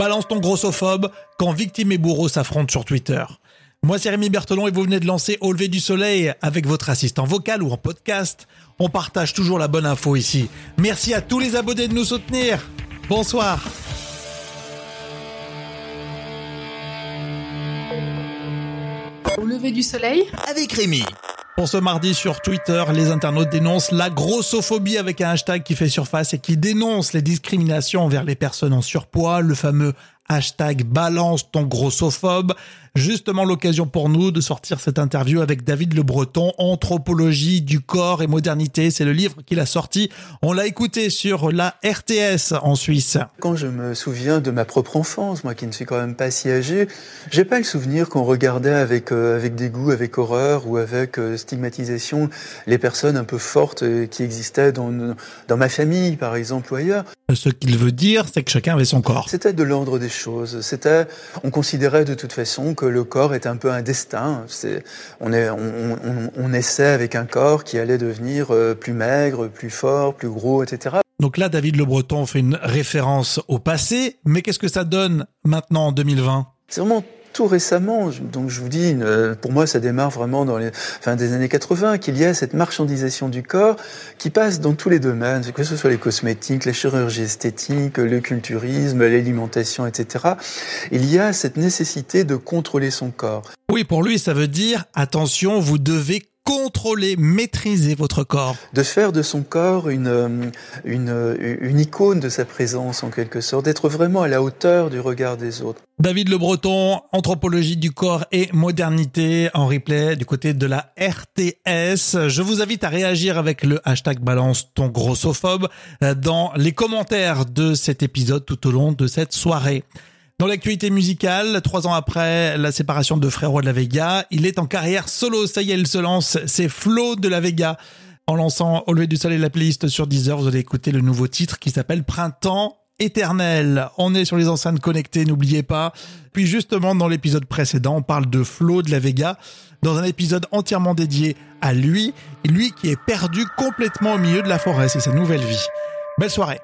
Balance ton grossophobe quand victime et bourreau s'affrontent sur Twitter. Moi, c'est Rémi Berthelon et vous venez de lancer Au lever du soleil avec votre assistant vocal ou en podcast. On partage toujours la bonne info ici. Merci à tous les abonnés de nous soutenir. Bonsoir. Au lever du soleil avec Rémi. Pour ce mardi sur Twitter, les internautes dénoncent la grossophobie avec un hashtag qui fait surface et qui dénonce les discriminations envers les personnes en surpoids, le fameux hashtag balance ton grossophobe. Justement l'occasion pour nous de sortir cette interview avec David Le Breton, Anthropologie du corps et modernité. C'est le livre qu'il a sorti. On l'a écouté sur la RTS en Suisse. Quand je me souviens de ma propre enfance, moi qui ne suis quand même pas si âgé, j'ai pas le souvenir qu'on regardait avec euh, avec dégoût, avec horreur ou avec euh, stigmatisation les personnes un peu fortes euh, qui existaient dans dans ma famille par exemple ou ailleurs. Ce qu'il veut dire, c'est que chacun avait son corps. C'était de l'ordre des choses. C'était, on considérait de toute façon que le corps est un peu un destin. On, est, on, on, on, essaie avec un corps qui allait devenir euh, plus maigre, plus fort, plus gros, etc. Donc là, David Le Breton fait une référence au passé, mais qu'est-ce que ça donne maintenant en 2020 C'est vraiment tout récemment, donc je vous dis, pour moi ça démarre vraiment dans les fin des années 80, qu'il y a cette marchandisation du corps qui passe dans tous les domaines, que ce soit les cosmétiques, la chirurgie esthétique, le culturisme, l'alimentation, etc. Il y a cette nécessité de contrôler son corps. Oui, pour lui, ça veut dire, attention, vous devez contrôler, maîtriser votre corps. De faire de son corps une, euh, une, euh, une icône de sa présence en quelque sorte, d'être vraiment à la hauteur du regard des autres. David Le Breton, anthropologie du corps et modernité en replay du côté de la RTS. Je vous invite à réagir avec le hashtag balance ton grossophobe euh, dans les commentaires de cet épisode tout au long de cette soirée. Dans l'actualité musicale, trois ans après la séparation de Frérot de la Vega, il est en carrière solo. Ça y est, il se lance. C'est Flo de la Vega. En lançant Au lever du soleil la playlist sur Deezer, vous allez écouter le nouveau titre qui s'appelle Printemps éternel. On est sur les enceintes connectées, n'oubliez pas. Puis justement, dans l'épisode précédent, on parle de Flo de la Vega, dans un épisode entièrement dédié à lui, lui qui est perdu complètement au milieu de la forêt, c'est sa nouvelle vie. Belle soirée.